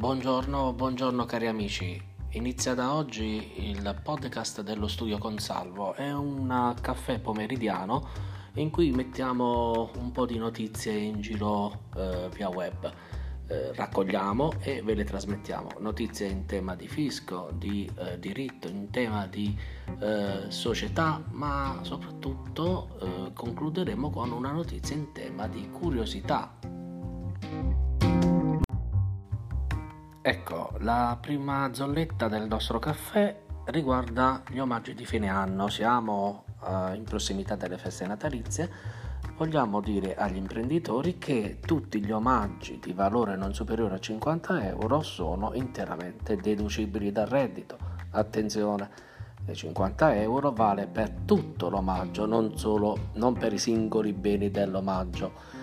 Buongiorno, buongiorno cari amici. Inizia da oggi il podcast dello studio Consalvo. È un caffè pomeridiano in cui mettiamo un po' di notizie in giro eh, via web. Eh, raccogliamo e ve le trasmettiamo. Notizie in tema di fisco, di eh, diritto, in tema di eh, società, ma soprattutto eh, concluderemo con una notizia in tema di curiosità Ecco, la prima zolletta del nostro caffè riguarda gli omaggi di fine anno. Siamo uh, in prossimità delle feste natalizie. Vogliamo dire agli imprenditori che tutti gli omaggi di valore non superiore a 50 euro sono interamente deducibili dal reddito. Attenzione, le 50 euro vale per tutto l'omaggio, non solo non per i singoli beni dell'omaggio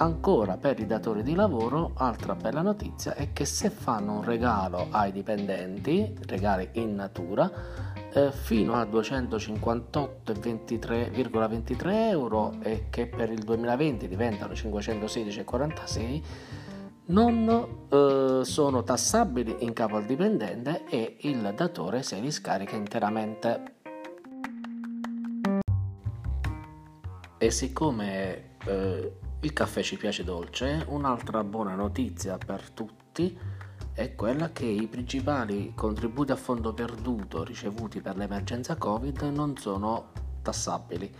Ancora per i datori di lavoro, altra bella notizia è che se fanno un regalo ai dipendenti, regali in natura, eh, fino a 258,23 euro e che per il 2020 diventano 516,46 non eh, sono tassabili in capo al dipendente e il datore se li scarica interamente. E siccome eh, il caffè ci piace dolce, un'altra buona notizia per tutti è quella che i principali contributi a fondo perduto ricevuti per l'emergenza Covid non sono tassabili.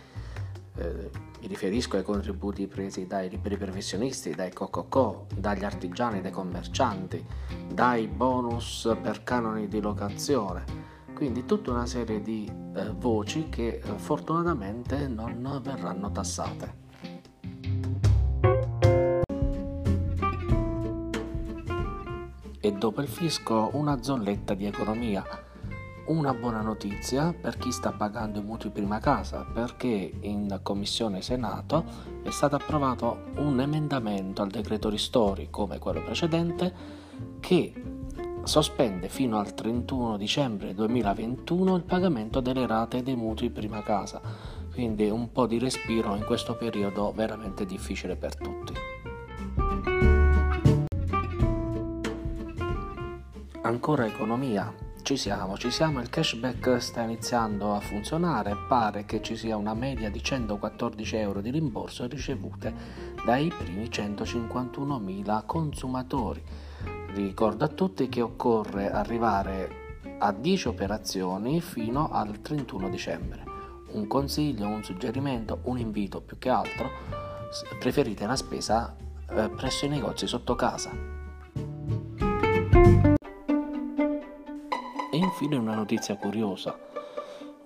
Eh, mi riferisco ai contributi presi dai liberi professionisti, dai cococò, dagli artigiani, dai commercianti, dai bonus per canoni di locazione. Quindi tutta una serie di eh, voci che eh, fortunatamente non verranno tassate. E dopo il fisco una zolletta di economia. Una buona notizia per chi sta pagando i mutui prima casa perché in Commissione Senato è stato approvato un emendamento al decreto ristori come quello precedente che sospende fino al 31 dicembre 2021 il pagamento delle rate dei mutui prima casa, quindi un po' di respiro in questo periodo veramente difficile per tutti. Ancora economia. Ci siamo, ci siamo, il cashback sta iniziando a funzionare, pare che ci sia una media di 114 euro di rimborso ricevute dai primi 151.000 consumatori. Ricordo a tutti che occorre arrivare a 10 operazioni fino al 31 dicembre. Un consiglio, un suggerimento, un invito più che altro, preferite la spesa eh, presso i negozi sotto casa. Infine una notizia curiosa.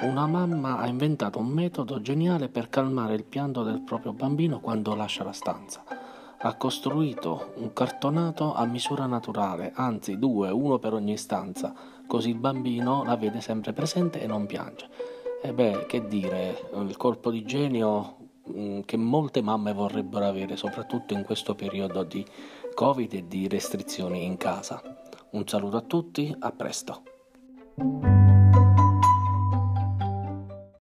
Una mamma ha inventato un metodo geniale per calmare il pianto del proprio bambino quando lascia la stanza. Ha costruito un cartonato a misura naturale, anzi due, uno per ogni stanza, così il bambino la vede sempre presente e non piange. E beh, che dire, il colpo di genio mm, che molte mamme vorrebbero avere, soprattutto in questo periodo di Covid e di restrizioni in casa. Un saluto a tutti, a presto. Thank you